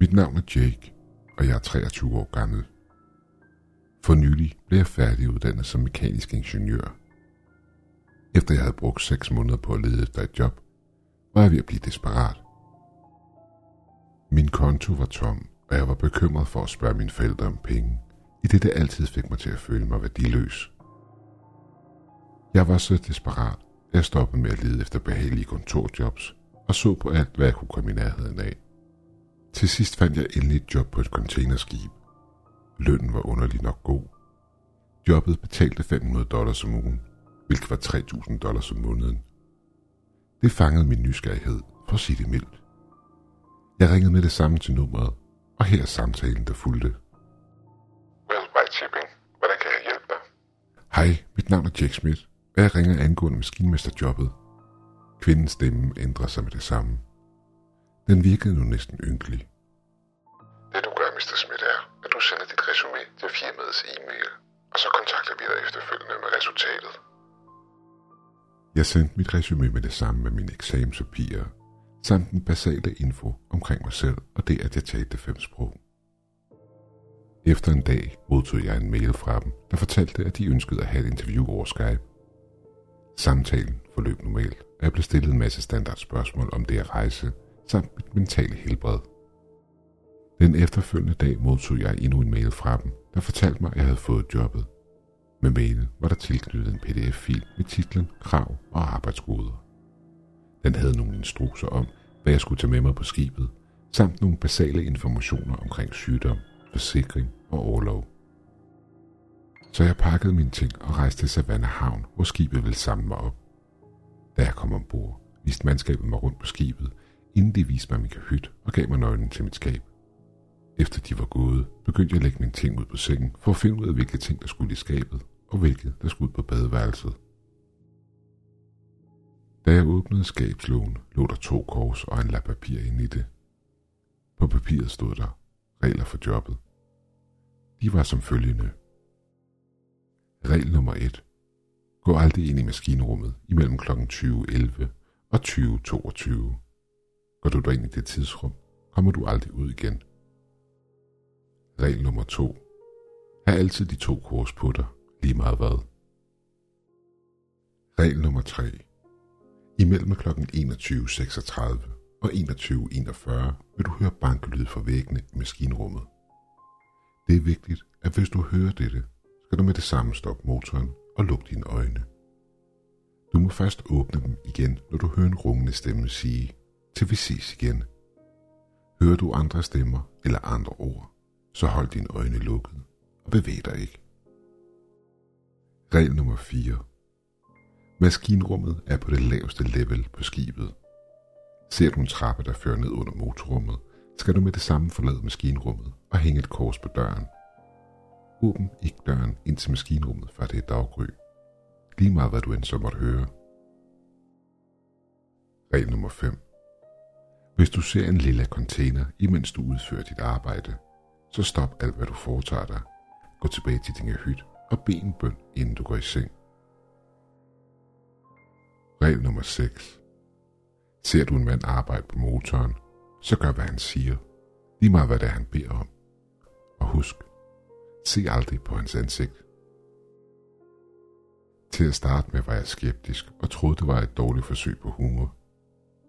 Mit navn er Jake, og jeg er 23 år gammel. For nylig blev jeg færdiguddannet som mekanisk ingeniør. Efter jeg havde brugt 6 måneder på at lede efter et job, var jeg ved at blive desperat. Min konto var tom, og jeg var bekymret for at spørge mine forældre om penge, i det det altid fik mig til at føle mig værdiløs. Jeg var så desperat, at jeg stoppede med at lede efter behagelige kontorjobs og så på alt, hvad jeg kunne komme i nærheden af. Til sidst fandt jeg endelig et job på et containerskib. Lønnen var underlig nok god. Jobbet betalte 500 dollars om ugen, hvilket var 3.000 dollars om måneden. Det fangede min nysgerrighed, for at sige det mildt. Jeg ringede med det samme til nummeret, og her er samtalen, der fulgte. Well, by tipping. Hvordan kan jeg hjælpe dig? Hej, mit navn er Jack Smith, og jeg ringer angående maskinmesterjobbet. Kvindens stemme ændrer sig med det samme. Den virkede nu næsten ynkelig. Det du gør, Mr. Smith, er, at du sender dit resume til firmaets e-mail, og så kontakter vi dig efterfølgende med resultatet. Jeg sendte mit resume med det samme med mine eksamenspapirer, samt den basale info omkring mig selv og det, at jeg talte fem sprog. Efter en dag modtog jeg en mail fra dem, der fortalte, at de ønskede at have et interview over Skype. Samtalen forløb normalt, og jeg blev stillet en masse standardspørgsmål om det at rejse, samt mit mentale helbred. Den efterfølgende dag modtog jeg endnu en mail fra dem, der fortalte mig, at jeg havde fået jobbet. Med mailen var der tilknyttet en pdf-fil med titlen Krav og arbejdsgoder. Den havde nogle instrukser om, hvad jeg skulle tage med mig på skibet, samt nogle basale informationer omkring sygdom, forsikring og overlov. Så jeg pakkede mine ting og rejste til Savannah Havn, hvor skibet ville samle mig op. Da jeg kom ombord, viste mandskabet mig rundt på skibet, inden de viste mig min kahyt og gav mig nøglen til mit skab. Efter de var gået, begyndte jeg at lægge mine ting ud på sengen for at finde ud af, hvilke ting, der skulle i skabet, og hvilke, der skulle ud på badeværelset. Da jeg åbnede skabslågen, lå der to kors og en lap papir inde i det. På papiret stod der regler for jobbet. De var som følgende. Regel nummer 1. Gå aldrig ind i maskinrummet imellem kl. 20.11 og 20.22. Går du ind i det tidsrum, kommer du aldrig ud igen. Regel nummer 2. Ha' altid de to kors på dig, lige meget hvad. Regel nummer 3. Imellem kl. 21.36 og 21.41 vil du høre bankelyd fra væggene i maskinrummet. Det er vigtigt, at hvis du hører dette, skal du med det samme stoppe motoren og lukke dine øjne. Du må først åbne dem igen, når du hører en rungende stemme sige, til vi ses igen. Hører du andre stemmer eller andre ord, så hold dine øjne lukket og bevæg dig ikke. Regel nummer 4. Maskinrummet er på det laveste level på skibet. Ser du en trappe, der fører ned under motorrummet, skal du med det samme forlade maskinrummet og hænge et kors på døren. Åbn ikke døren ind til maskinrummet, før det er daggry. Lige meget hvad du end så måtte høre. Regel nummer 5. Hvis du ser en lille container, imens du udfører dit arbejde, så stop alt hvad du foretager dig. Gå tilbage til din hyt og bed en bøn, inden du går i seng. Regel nummer 6. Ser du en mand arbejde på motoren, så gør hvad han siger. Lige meget hvad det er, han beder om. Og husk, se aldrig på hans ansigt. Til at starte med var jeg skeptisk og troede, det var et dårligt forsøg på humor.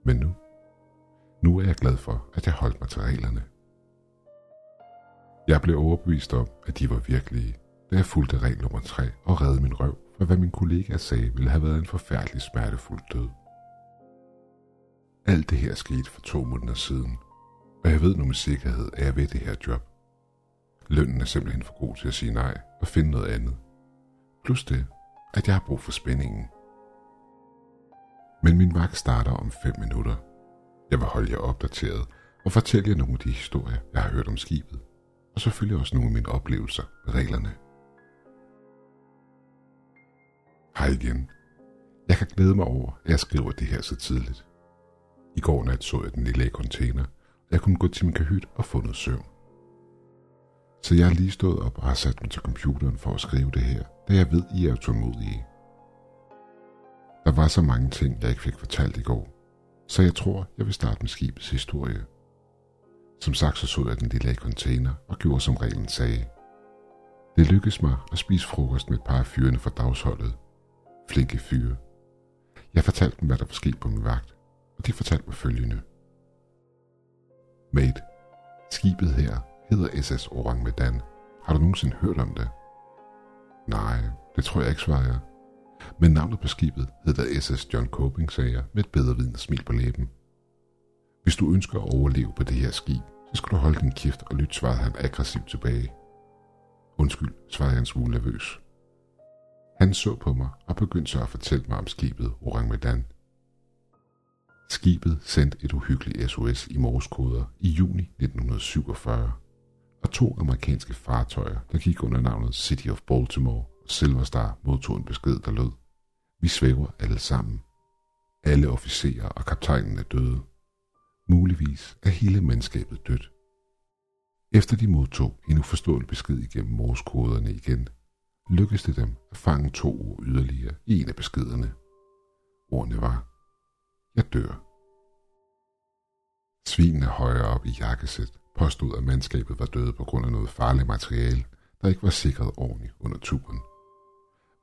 Men nu, nu er jeg glad for, at jeg holdt mig til reglerne. Jeg blev overbevist om, at de var virkelige, da jeg fulgte regel nummer 3 og redde min røv for hvad min kollega sagde ville have været en forfærdelig smertefuld død. Alt det her skete for to måneder siden, og jeg ved nu med sikkerhed, at jeg ved det her job. Lønnen er simpelthen for god til at sige nej og finde noget andet. Plus det, at jeg har brug for spændingen. Men min vagt starter om 5 minutter. Jeg vil holde jer opdateret og fortælle jer nogle af de historier, jeg har hørt om skibet, og selvfølgelig også nogle af mine oplevelser med reglerne. Hej igen. Jeg kan glæde mig over, at jeg skriver det her så tidligt. I går nat så jeg den lille container, og jeg kunne gå til min kahyt og få noget søvn. Så jeg har lige stået op og har sat mig til computeren for at skrive det her, da jeg ved, I er tålmodige. Der var så mange ting, jeg ikke fik fortalt i går, så jeg tror, jeg vil starte med skibets historie. Som sagt så så jeg den lille container og gjorde som reglen sagde. Det lykkedes mig at spise frokost med et par af fyrene fra dagsholdet. Flinke fyre. Jeg fortalte dem, hvad der var sket på min vagt, og de fortalte mig følgende. Mate, skibet her hedder SS Orang Medan. Har du nogensinde hørt om det? Nej, det tror jeg ikke, svarede jeg. Men navnet på skibet hedder SS John Coping, sagde jeg med et bedre vidende smil på læben. Hvis du ønsker at overleve på det her skib, så skal du holde din kæft og lytte, svarede han aggressivt tilbage. Undskyld, svarede jeg en smule nervøs. Han så på mig og begyndte så at fortælle mig om skibet Orang Medan. Skibet sendte et uhyggeligt SOS i morskoder i juni 1947, og to amerikanske fartøjer, der gik under navnet City of Baltimore Silverstar modtog en besked, der lød. Vi svæver alle sammen. Alle officerer og kaptajnen er døde. Muligvis er hele mandskabet dødt. Efter de modtog en uforståelig besked igennem morskoderne igen, lykkedes det dem at fange to ord yderligere i en af beskederne. Ordene var, jeg dør. Svinene højere op i jakkesæt påstod, at mandskabet var døde på grund af noget farligt materiale, der ikke var sikret ordentligt under turen.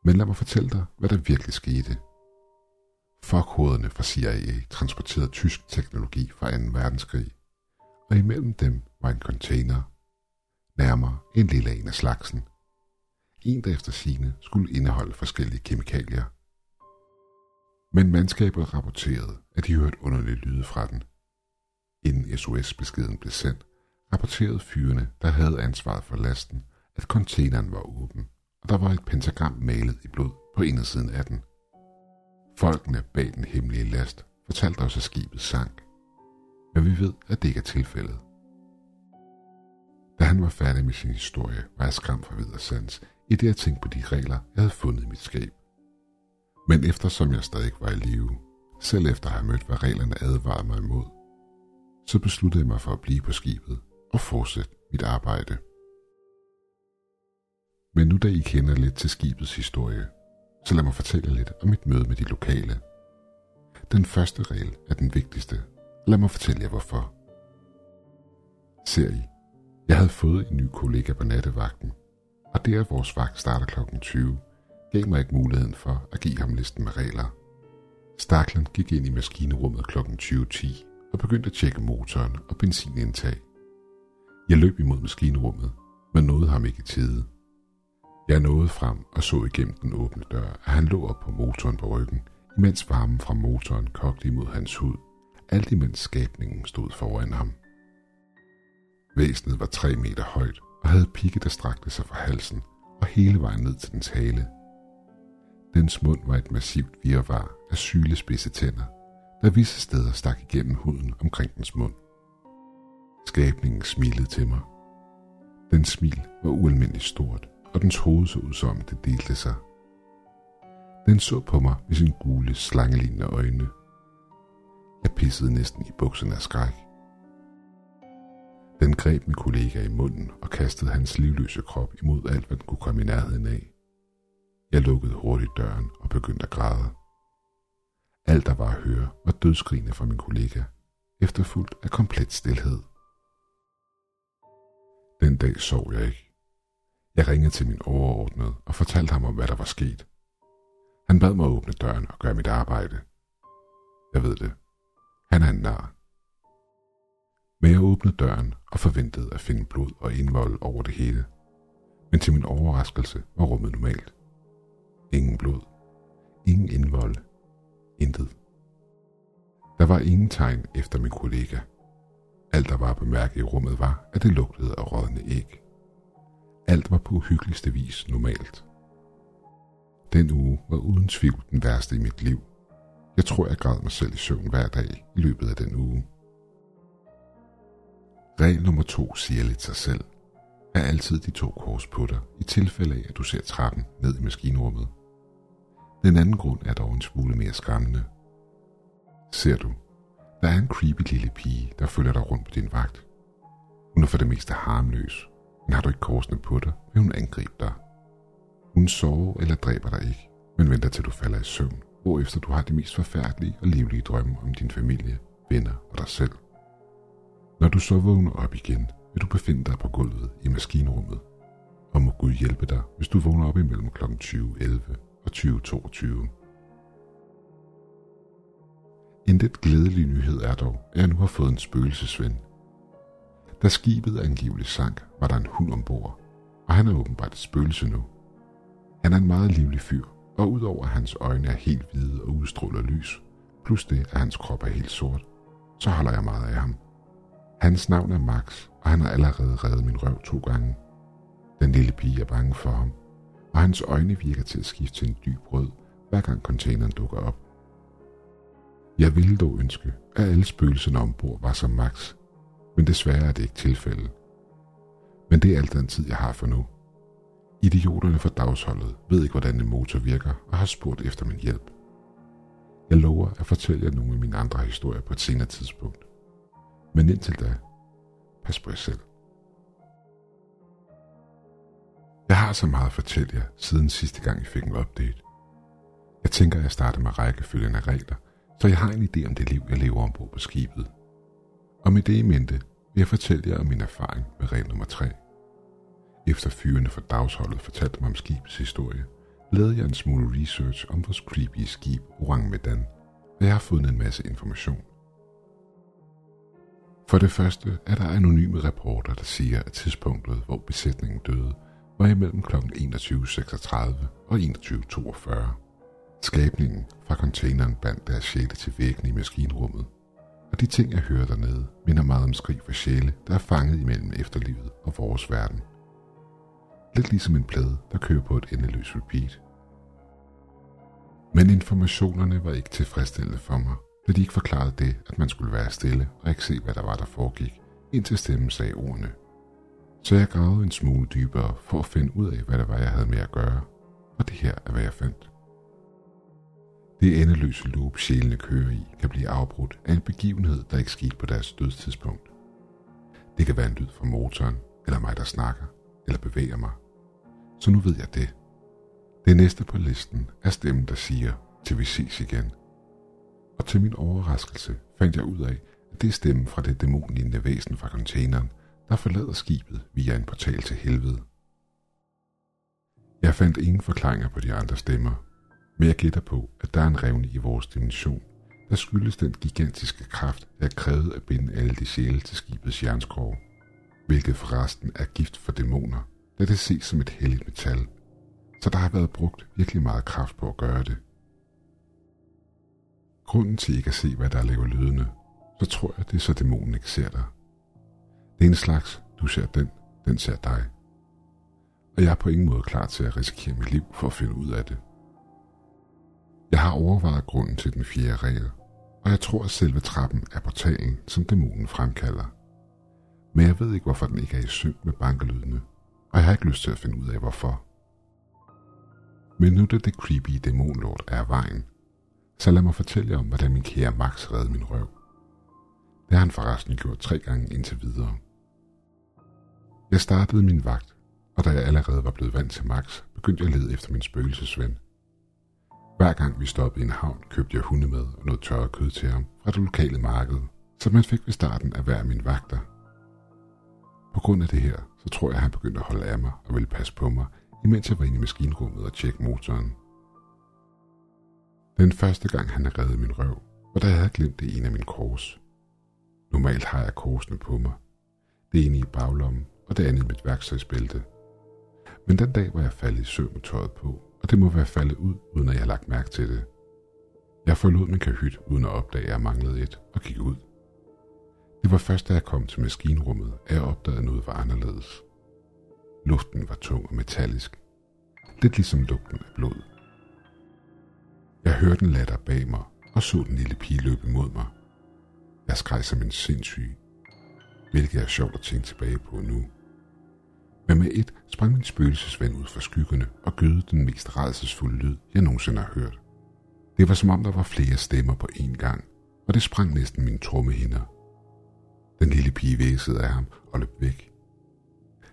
Men lad mig fortælle dig, hvad der virkelig skete. Fuckhoderne fra CIA transporterede tysk teknologi fra 2. verdenskrig, og imellem dem var en container, nærmere en lille en af slagsen. En, der efter sine skulle indeholde forskellige kemikalier. Men mandskabet rapporterede, at de hørte underlige lyde fra den. Inden SOS-beskeden blev sendt, rapporterede fyrene, der havde ansvaret for lasten, at containeren var åben, og der var et pentagram malet i blod på indersiden af den. Folkene bag den hemmelige last fortalte os, at skibet sank. Men vi ved, at det ikke er tilfældet. Da han var færdig med sin historie, var jeg skræmt for videre sans, i det jeg tænkte på de regler, jeg havde fundet i mit skab. Men eftersom jeg stadig var i live, selv efter at have mødt, hvad reglerne advarede mig imod, så besluttede jeg mig for at blive på skibet og fortsætte mit arbejde. Men nu da I kender lidt til skibets historie, så lad mig fortælle lidt om mit møde med de lokale. Den første regel er den vigtigste. Lad mig fortælle jer hvorfor. Ser I, jeg havde fået en ny kollega på nattevagten, og det at vores vagt starter kl. 20, gav mig ikke muligheden for at give ham listen med regler. Staklen gik ind i maskinerummet kl. 20.10 og begyndte at tjekke motoren og benzinindtag. Jeg løb imod maskinrummet, men nåede ham ikke i tide. Jeg nåede frem og så igennem den åbne dør, at han lå op på motoren på ryggen, imens varmen fra motoren kogte imod hans hud, alt imens skabningen stod foran ham. Væsenet var tre meter højt og havde pigge, der strakte sig fra halsen og hele vejen ned til dens hale. Dens mund var et massivt virvar af sylespidse tænder, der visse steder stak igennem huden omkring dens mund. Skabningen smilede til mig. Den smil var ualmindeligt stort, og dens hoved så ud som det delte sig. Den så på mig med sine gule, slangelignende øjne. Jeg pissede næsten i bukserne af skræk. Den greb min kollega i munden og kastede hans livløse krop imod alt, hvad den kunne komme i nærheden af. Jeg lukkede hurtigt døren og begyndte at græde. Alt der var at høre var dødsgrine fra min kollega, efterfulgt af komplet stillhed. Den dag sov jeg ikke. Jeg ringede til min overordnede og fortalte ham om, hvad der var sket. Han bad mig åbne døren og gøre mit arbejde. Jeg ved det. Han er en nar. Men jeg åbnede døren og forventede at finde blod og indvold over det hele. Men til min overraskelse var rummet normalt. Ingen blod. Ingen indvold. Intet. Der var ingen tegn efter min kollega. Alt der var at bemærke i rummet var, at det lugtede af rådne æg. Alt var på uhyggeligste vis normalt. Den uge var uden tvivl den værste i mit liv. Jeg tror, jeg græd mig selv i søvn hver dag i løbet af den uge. Regel nummer to siger lidt sig selv. Er altid de to kors på dig, i tilfælde af, at du ser trappen ned i maskinrummet. Den anden grund er dog en smule mere skræmmende. Ser du, der er en creepy lille pige, der følger dig rundt på din vagt. Hun er for det meste harmløs, men har du ikke korsene på dig, vil hun angribe dig. Hun sover eller dræber dig ikke, men venter til du falder i søvn, hvorefter du har de mest forfærdelige og livlige drømme om din familie, venner og dig selv. Når du så vågner op igen, vil du befinde dig på gulvet i maskinrummet. Og må Gud hjælpe dig, hvis du vågner op imellem kl. 20.11 og 20.22. En lidt glædelig nyhed er dog, at jeg nu har fået en spøgelsesven. Da skibet angiveligt sank, var der en hund ombord, og han er åbenbart et spøgelse nu. Han er en meget livlig fyr, og udover at hans øjne er helt hvide og udstråler lys, plus det, at hans krop er helt sort, så holder jeg meget af ham. Hans navn er Max, og han har allerede reddet min røv to gange. Den lille pige er bange for ham, og hans øjne virker til at skifte til en dyb rød, hver gang containeren dukker op. Jeg ville dog ønske, at alle spøgelserne ombord var som Max, men desværre er det ikke tilfældet. Men det er alt den tid, jeg har for nu. Idioterne fra dagsholdet ved ikke, hvordan en motor virker, og har spurgt efter min hjælp. Jeg lover at fortælle jer nogle af mine andre historier på et senere tidspunkt. Men indtil da, pas på jer selv. Jeg har så meget at fortælle jer, siden sidste gang I fik en update. Jeg tænker, at jeg starter med rækkefølgen af regler, så jeg har en idé om det liv, jeg lever ombord på skibet. Og med det i mente vil jeg fortælle jer om min erfaring med regel nummer 3. Efter fyrene fra dagsholdet fortalte mig om skibets historie, lavede jeg en smule research om vores creepy skib Orang Medan, og jeg har fundet en masse information. For det første er der anonyme rapporter, der siger, at tidspunktet, hvor besætningen døde, var imellem kl. 21.36 og 21.42. Skabningen fra containeren bandt deres sjæle til væggen i maskinrummet, og de ting, jeg hører dernede, minder meget om skrig for sjæle, der er fanget imellem efterlivet og vores verden. Lidt ligesom en plade, der kører på et endeløst repeat. Men informationerne var ikke tilfredsstillende for mig, da de ikke forklarede det, at man skulle være stille og ikke se, hvad der var, der foregik, indtil stemmen sagde ordene. Så jeg gravede en smule dybere for at finde ud af, hvad det var, jeg havde med at gøre, og det her er, hvad jeg fandt. Det endeløse loop, sjælene kører i, kan blive afbrudt af en begivenhed, der ikke skete på deres dødstidspunkt. Det kan være en lyd fra motoren, eller mig, der snakker, eller bevæger mig. Så nu ved jeg det. Det næste på listen er stemmen, der siger, til vi ses igen. Og til min overraskelse fandt jeg ud af, at det er stemmen fra det dæmonlignende væsen fra containeren, der forlader skibet via en portal til helvede. Jeg fandt ingen forklaringer på de andre stemmer, men jeg gætter på, at der er en revne i vores dimension, der skyldes den gigantiske kraft, der er krævet at binde alle de sjæle til skibets jernskrog, hvilket forresten er gift for dæmoner, da det ses som et helligt metal, så der har været brugt virkelig meget kraft på at gøre det. Grunden til ikke at se, hvad der laver lydene, så tror jeg, det er så dæmonen ikke ser dig. Det er en slags, du ser den, den ser dig. Og jeg er på ingen måde klar til at risikere mit liv for at finde ud af det. Jeg har overvejet grunden til den fjerde regel, og jeg tror, at selve trappen er portalen, som dæmonen fremkalder. Men jeg ved ikke, hvorfor den ikke er i synk med bankelydene, og jeg har ikke lyst til at finde ud af, hvorfor. Men nu da det creepy dæmonlort er vejen, så lad mig fortælle jer om, hvordan min kære Max redde min røv. Det har han forresten gjort tre gange indtil videre. Jeg startede min vagt, og da jeg allerede var blevet vant til Max, begyndte jeg at lede efter min spøgelsesven. Hver gang vi stoppede i en havn, købte jeg hundemad og noget tørret kød til ham fra det lokale marked, som man fik ved starten af hver min vagter. På grund af det her, så tror jeg, at han begyndte at holde af mig og ville passe på mig, imens jeg var inde i maskinrummet og tjekke motoren. Den første gang, han havde reddet min røv, var da jeg havde glemt det ene af mine kors. Normalt har jeg korsene på mig. Det ene i baglommen, og det andet i mit værktøjsbælte. Men den dag var jeg faldet i søvn med tøjet på, og det må være faldet ud, uden at jeg har lagt mærke til det. Jeg forlod min kahyt, uden at opdage, at jeg manglede et, og gik ud. Det var først, da jeg kom til maskinrummet, at jeg opdagede, at noget var anderledes. Luften var tung og metallisk. Lidt ligesom lugten af blod. Jeg hørte en latter bag mig, og så den lille pige løbe imod mig. Jeg skreg som en sindssyg, hvilket er sjovt at tænke tilbage på nu. Men med et sprang min spøgelsesven ud fra skyggerne og gødede den mest redselsfulde lyd, jeg nogensinde har hørt. Det var som om, der var flere stemmer på én gang, og det sprang næsten mine trommehinder. Den lille pige væsede af ham og løb væk.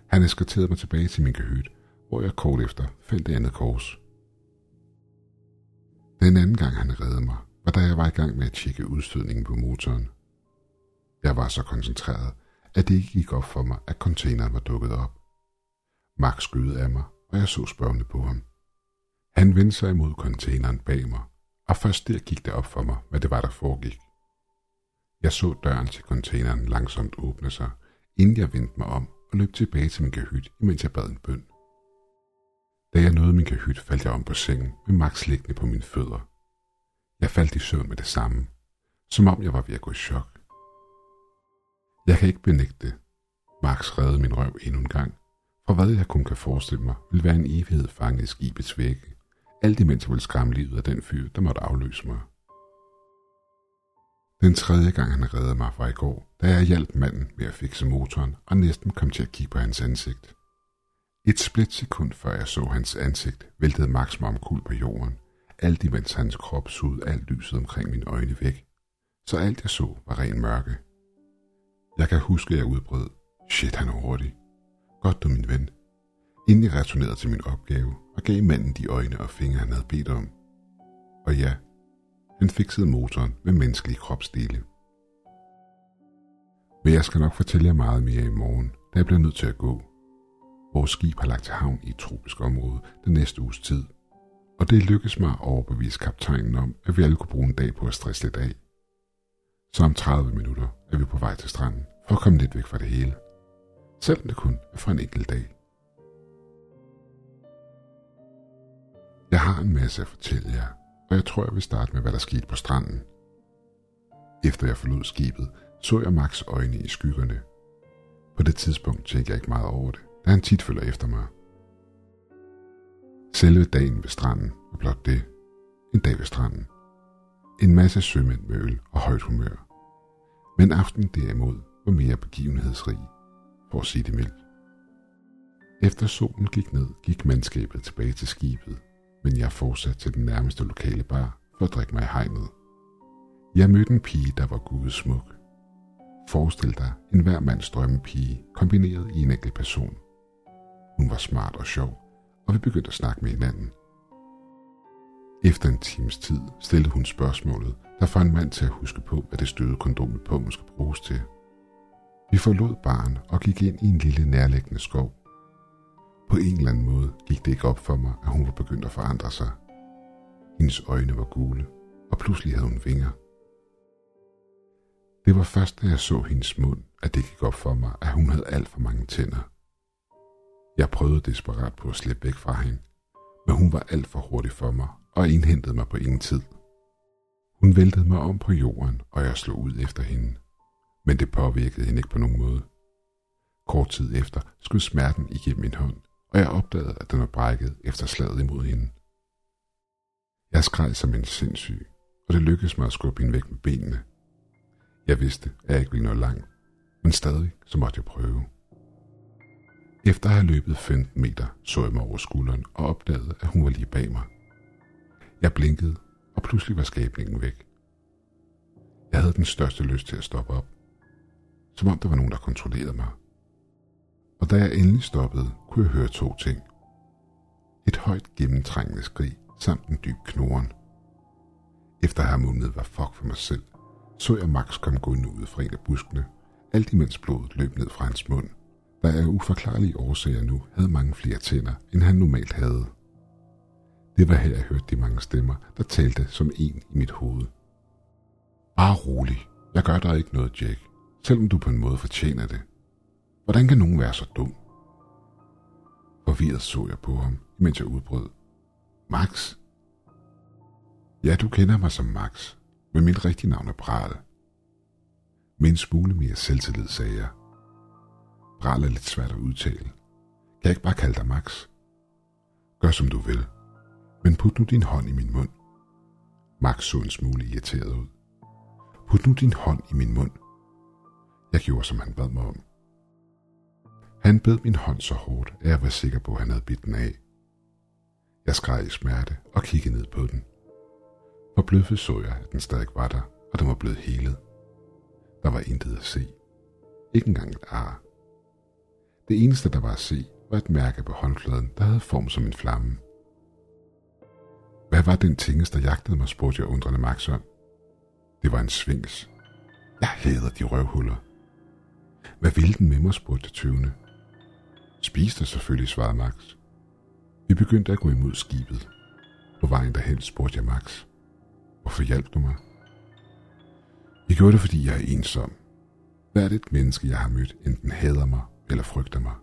Han eskorterede mig tilbage til min kahyt, hvor jeg kort efter fandt det andet kors. Den anden gang han reddede mig, var da jeg var i gang med at tjekke udstødningen på motoren. Jeg var så koncentreret, at det ikke gik op for mig, at containeren var dukket op. Max skyede af mig, og jeg så spørgende på ham. Han vendte sig imod containeren bag mig, og først der gik det op for mig, hvad det var, der foregik. Jeg så døren til containeren langsomt åbne sig, inden jeg vendte mig om og løb tilbage til min kahyt, imens jeg bad en bøn. Da jeg nåede min kahyt, faldt jeg om på sengen med Max liggende på mine fødder. Jeg faldt i søvn med det samme, som om jeg var ved at gå i chok. Jeg kan ikke benægte det. Max redde min røv endnu en gang, for hvad jeg kun kan forestille mig, vil være en evighed fanget i skibets vægge, alt imens jeg ville skræmme livet af den fyr, der måtte afløse mig. Den tredje gang han reddede mig var i går, da jeg hjalp manden med at fikse motoren og næsten kom til at kigge på hans ansigt. Et splitsekund før jeg så hans ansigt, væltede Max mig omkuld på jorden, alt imens hans krop sugede alt lyset omkring mine øjne væk, så alt jeg så var ren mørke. Jeg kan huske, at jeg udbrød, shit han er hurtig. Godt du min ven. Inden jeg returnerede til min opgave og gav manden de øjne og fingre, han havde bedt om. Og ja, han fiksede motoren med menneskelige kropsdele. Men jeg skal nok fortælle jer meget mere i morgen, da jeg bliver nødt til at gå. Vores skib har lagt til havn i et tropisk område den næste uges tid, og det lykkedes mig at overbevise kaptajnen om, at vi alle kunne bruge en dag på at stresse lidt af. Så om 30 minutter er vi på vej til stranden for at komme lidt væk fra det hele. Selvom det kun er for en enkelt dag. Jeg har en masse at fortælle jer, og jeg tror, jeg vil starte med, hvad der skete på stranden. Efter jeg forlod skibet, så jeg Max øjne i skyggerne. På det tidspunkt tænkte jeg ikke meget over det, da han tit følger efter mig. Selve dagen ved stranden var blot det. En dag ved stranden. En masse sømænd med øl og højt humør. Men aftenen derimod var mere begivenhedsrig, for at sige det mildt. Efter solen gik ned, gik mandskabet tilbage til skibet, men jeg fortsatte til den nærmeste lokale bar for at drikke mig i hegnet. Jeg mødte en pige, der var gudsmuk. Forestil dig en hver mands drømmepige kombineret i en enkelt person. Hun var smart og sjov, og vi begyndte at snakke med hinanden. Efter en times tid stillede hun spørgsmålet, der får en mand til at huske på, hvad det støde kondomet på måske skal bruges til. Vi forlod baren og gik ind i en lille nærliggende skov. På en eller anden måde gik det ikke op for mig, at hun var begyndt at forandre sig. Hendes øjne var gule, og pludselig havde hun vinger. Det var først, da jeg så hendes mund, at det gik op for mig, at hun havde alt for mange tænder. Jeg prøvede desperat på at slippe væk fra hende, men hun var alt for hurtig for mig og indhentede mig på ingen tid. Hun væltede mig om på jorden, og jeg slog ud efter hende. Men det påvirkede hende ikke på nogen måde. Kort tid efter skød smerten igennem min hånd, og jeg opdagede, at den var brækket efter slaget imod hende. Jeg skreg som en sindssyg, og det lykkedes mig at skubbe hende væk med benene. Jeg vidste, at jeg ikke ville nå langt, men stadig så måtte jeg prøve. Efter at have løbet 15 meter, så jeg mig over skulderen og opdagede, at hun var lige bag mig. Jeg blinkede, og pludselig var skabningen væk. Jeg havde den største lyst til at stoppe op. Som om der var nogen, der kontrollerede mig. Og da jeg endelig stoppede, kunne jeg høre to ting. Et højt gennemtrængende skrig samt en dyb knoren. Efter at have mumlet var fuck for mig selv, så jeg Max komme gående ud fra en af buskene, alt imens blodet løb ned fra hans mund der af uforklarlige årsager nu havde mange flere tænder, end han normalt havde. Det var her, jeg hørte de mange stemmer, der talte som en i mit hoved. Bare rolig. Jeg gør dig ikke noget, Jack. Selvom du på en måde fortjener det. Hvordan kan nogen være så dum? Forvirret så jeg på ham, mens jeg udbrød. Max? Ja, du kender mig som Max, men mit rigtige navn er Brale. Med en smule mere selvtillid sagde jeg, Pral er lidt svært at udtale. Kan jeg ikke bare kalde dig Max? Gør som du vil, men put nu din hånd i min mund. Max så en smule irriteret ud. Put nu din hånd i min mund. Jeg gjorde, som han bad mig om. Han bed min hånd så hårdt, at jeg var sikker på, at han havde bidt den af. Jeg skreg i smerte og kiggede ned på den. blødfe så jeg, at den stadig var der, og den var blevet helet. Der var intet at se. Ikke engang et ar. Det eneste, der var at se, var et mærke på håndfladen, der havde form som en flamme. Hvad var den tingest, der jagtede mig, spurgte jeg undrende Max om. Det var en svings. Jeg hader de røvhuller. Hvad ville den med mig, spurgte tøvende. Spis dig selvfølgelig, svarede Max. Vi begyndte at gå imod skibet. På vejen derhen spurgte jeg Max. Hvorfor hjalp du mig? Jeg gjorde det, fordi jeg er ensom. Hvert et menneske, jeg har mødt, enten hader mig eller frygter mig.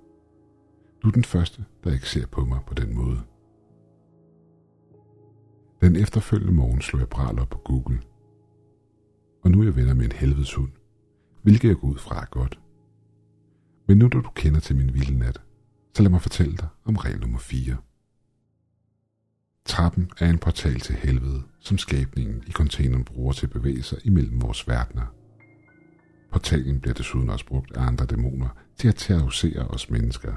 Du er den første, der ikke ser på mig på den måde. Den efterfølgende morgen slog jeg bral op på Google. Og nu er jeg venner med en helvedes hund, hvilket jeg går ud fra er godt. Men nu da du kender til min vilde nat, så lad mig fortælle dig om regel nummer 4. Trappen er en portal til helvede, som skabningen i containeren bruger til at bevæge sig imellem vores verdener. Portalen bliver desuden også brugt af andre dæmoner til at terrorisere os mennesker.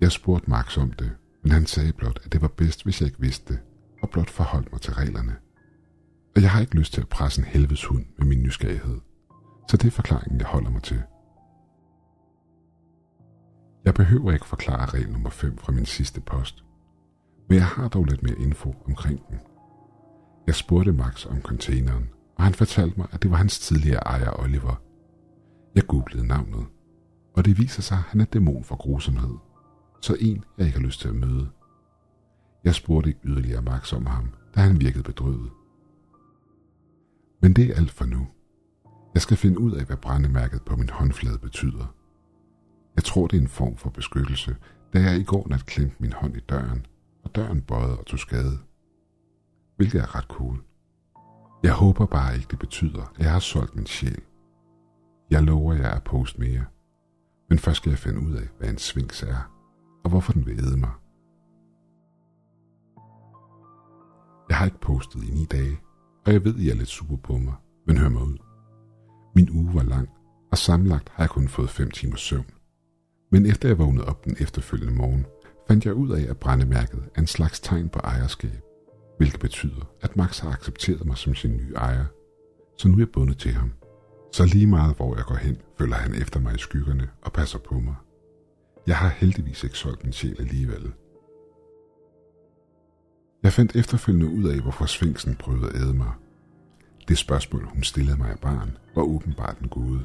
Jeg spurgte Max om det, men han sagde blot, at det var bedst, hvis jeg ikke vidste det, og blot forholdt mig til reglerne. Og jeg har ikke lyst til at presse en helvedes hund med min nysgerrighed, så det er forklaringen, jeg holder mig til. Jeg behøver ikke forklare regel nummer 5 fra min sidste post, men jeg har dog lidt mere info omkring den. Jeg spurgte Max om containeren, og han fortalte mig, at det var hans tidligere ejer Oliver. Jeg googlede navnet, og det viser sig, at han er dæmon for grusomhed, så en, jeg ikke har lyst til at møde. Jeg spurgte ikke yderligere Max om ham, da han virkede bedrøvet. Men det er alt for nu. Jeg skal finde ud af, hvad brændemærket på min håndflade betyder. Jeg tror, det er en form for beskyttelse, da jeg i går nat klemte min hånd i døren, og døren bøjede og tog skade. Hvilket er ret cool. Jeg håber bare ikke, det betyder, at jeg har solgt min sjæl. Jeg lover jer at poste mere. Men først skal jeg finde ud af, hvad en svings er, og hvorfor den vil æde mig. Jeg har ikke postet i ni dage, og jeg ved, I er lidt super på mig, men hør mig ud. Min uge var lang, og samlet har jeg kun fået 5 timer søvn. Men efter jeg vågnede op den efterfølgende morgen, fandt jeg ud af, at brændemærket er en slags tegn på ejerskab, hvilket betyder, at Max har accepteret mig som sin nye ejer, så nu er jeg bundet til ham. Så lige meget hvor jeg går hen, følger han efter mig i skyggerne og passer på mig. Jeg har heldigvis ikke solgt min sjæl alligevel. Jeg fandt efterfølgende ud af, hvorfor Sfinksen prøvede at æde mig. Det spørgsmål, hun stillede mig af barn, var åbenbart en gåde.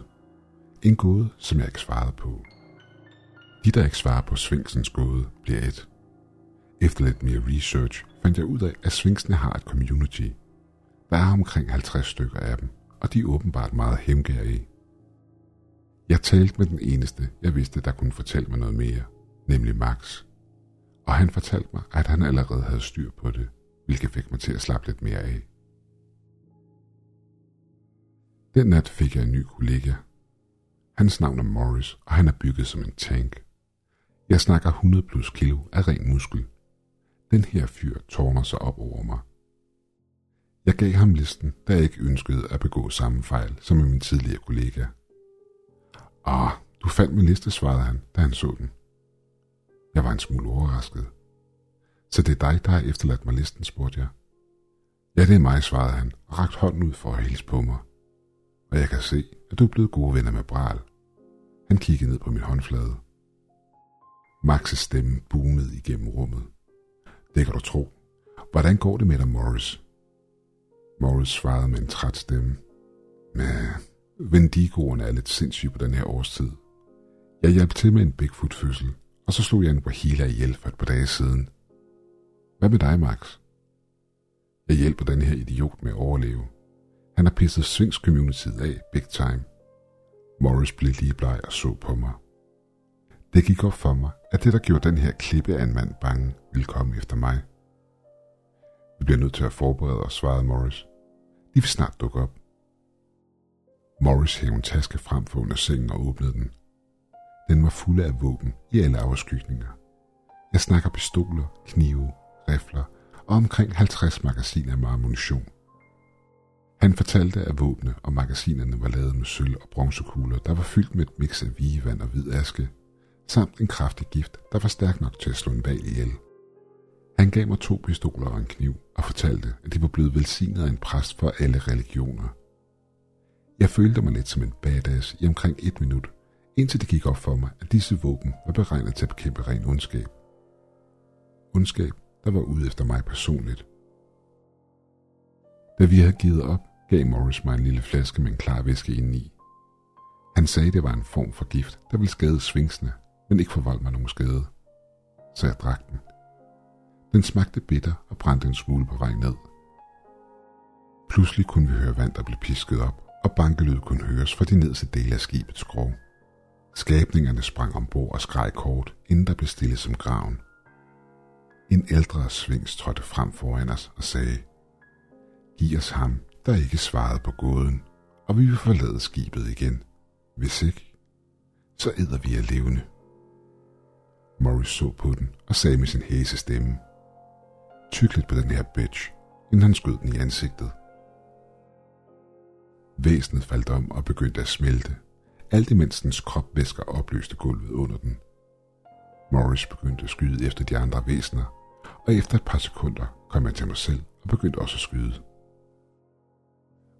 En gåde, som jeg ikke svarede på. De, der ikke svarer på Sfinksens gåde, bliver et. Efter lidt mere research fandt jeg ud af, at Sfinksene har et community. Der er omkring 50 stykker af dem, og de er åbenbart meget hemgærige. Jeg talte med den eneste, jeg vidste, der kunne fortælle mig noget mere, nemlig Max. Og han fortalte mig, at han allerede havde styr på det, hvilket fik mig til at slappe lidt mere af. Den nat fik jeg en ny kollega. Hans navn er Morris, og han er bygget som en tank. Jeg snakker 100 plus kilo af ren muskel. Den her fyr tårner sig op over mig. Jeg gav ham listen, da jeg ikke ønskede at begå samme fejl som med min tidligere kollega. Ah, du fandt min liste, svarede han, da han så den. Jeg var en smule overrasket. Så det er dig, der har efterladt mig listen, spurgte jeg. Ja, det er mig, svarede han, og rakte hånden ud for at hilse på mig. Og jeg kan se, at du er blevet gode venner med Bral. Han kiggede ned på min håndflade. Max's stemme boomede igennem rummet. Det kan du tro. Hvordan går det med dig, Morris? Morris svarede med en træt stemme. Men Vendigoerne er lidt sindssyge på den her årstid. Jeg hjalp til med en Bigfoot-fødsel, og så slog jeg en Wahila ihjel for et par dage siden. Hvad med dig, Max? Jeg hjælper den her idiot med at overleve. Han har pisset Swings community af big time. Morris blev lige bleg og så på mig. Det gik op for mig, at det, der gjorde den her klippe af en mand bange, ville komme efter mig. Vi bliver nødt til at forberede os, svarede Morris. De vil snart dukke op. Morris hævde en taske frem for under sengen og åbnede den. Den var fuld af våben i alle afskygninger. Jeg snakker pistoler, knive, rifler og omkring 50 magasiner med ammunition. Han fortalte, at våbne og magasinerne var lavet med sølv og bronzekugler, der var fyldt med et mix af vigevand og hvid aske, samt en kraftig gift, der var stærk nok til at slå en valg ihjel. Han gav mig to pistoler og en kniv og fortalte, at de var blevet velsignet af en præst for alle religioner. Jeg følte mig lidt som en badass i omkring et minut, indtil det gik op for mig, at disse våben var beregnet til at bekæmpe ren ondskab. Ondskab, der var ude efter mig personligt. Da vi havde givet op, gav Morris mig en lille flaske med en klar væske indeni. Han sagde, det var en form for gift, der ville skade svingsene, men ikke forvolde mig nogen skade. Så jeg drak den. Den smagte bitter og brændte en smule på vej ned. Pludselig kunne vi høre vand, der blev pisket op, og bankelyd kunne høres fra de nederste dele af skibets skrog. Skabningerne sprang ombord og skreg kort, inden der blev stille som graven. En ældre svings trådte frem foran os og sagde, Giv os ham, der ikke svarede på gåden, og vi vil forlade skibet igen. Hvis ikke, så æder vi af levende. Morris så på den og sagde med sin hæse stemme, Tyk lidt på den her bitch, inden han skød den i ansigtet. Væsenet faldt om og begyndte at smelte, alt imens dens kropvæsker opløste gulvet under den. Morris begyndte at skyde efter de andre væsener, og efter et par sekunder kom jeg til mig selv og begyndte også at skyde.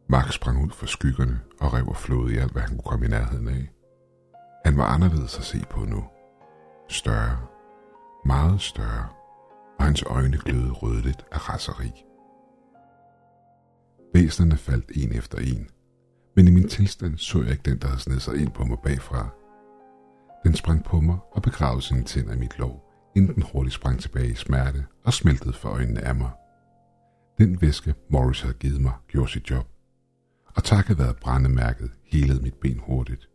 Max sprang ud fra skyggerne og rev og flåede i alt, hvad han kunne komme i nærheden af. Han var anderledes at se på nu. Større. Meget større. Og hans øjne glødede rødligt af raseri. Væsnerne faldt en efter en, men i min tilstand så jeg ikke den, der havde snedet sig ind på mig bagfra. Den sprang på mig og begravede sine tænder i mit lov, inden den hurtigt sprang tilbage i smerte og smeltede for øjnene af mig. Den væske, Morris havde givet mig, gjorde sit job, og takket være brændemærket helede mit ben hurtigt.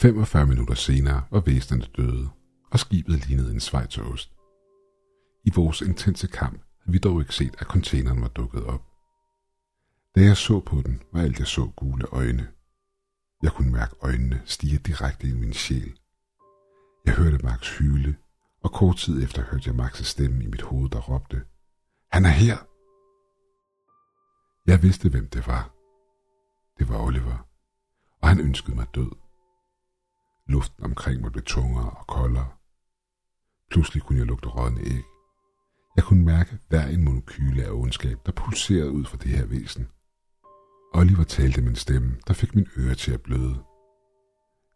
45 minutter senere var væsenerne døde, og skibet lignede en svejtost. I vores intense kamp havde vi dog ikke set, at containeren var dukket op. Da jeg så på den, var alt jeg så gule øjne. Jeg kunne mærke øjnene stige direkte i min sjæl. Jeg hørte Max hyle, og kort tid efter hørte jeg Max' stemme i mit hoved, der råbte, Han er her! Jeg vidste, hvem det var. Det var Oliver, og han ønskede mig død. Luften omkring mig blev tungere og koldere. Pludselig kunne jeg lugte rådne æg. Jeg kunne mærke hver en monokyle af ondskab, der pulserede ud fra det her væsen. Oliver talte med en stemme, der fik min øre til at bløde.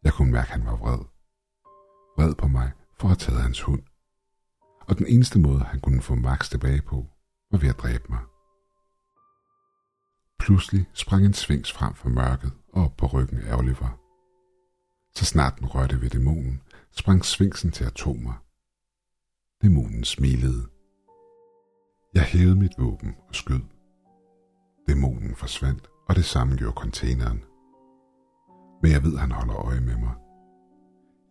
Jeg kunne mærke, at han var vred. Vred på mig for at have taget hans hund. Og den eneste måde, han kunne få Max tilbage på, var ved at dræbe mig. Pludselig sprang en svings frem fra mørket og op på ryggen af Oliver. Så snart den rørte ved dæmonen, sprang svingsen til atomer. Dæmonen smilede. Jeg hævede mit våben og skød. Dæmonen forsvandt, og det samme gjorde containeren. Men jeg ved, at han holder øje med mig.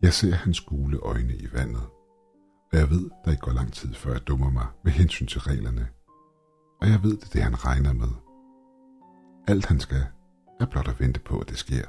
Jeg ser hans gule øjne i vandet, og jeg ved, der ikke går lang tid, før jeg dummer mig med hensyn til reglerne. Og jeg ved, det er det, han regner med. Alt han skal, er blot at vente på, at det sker.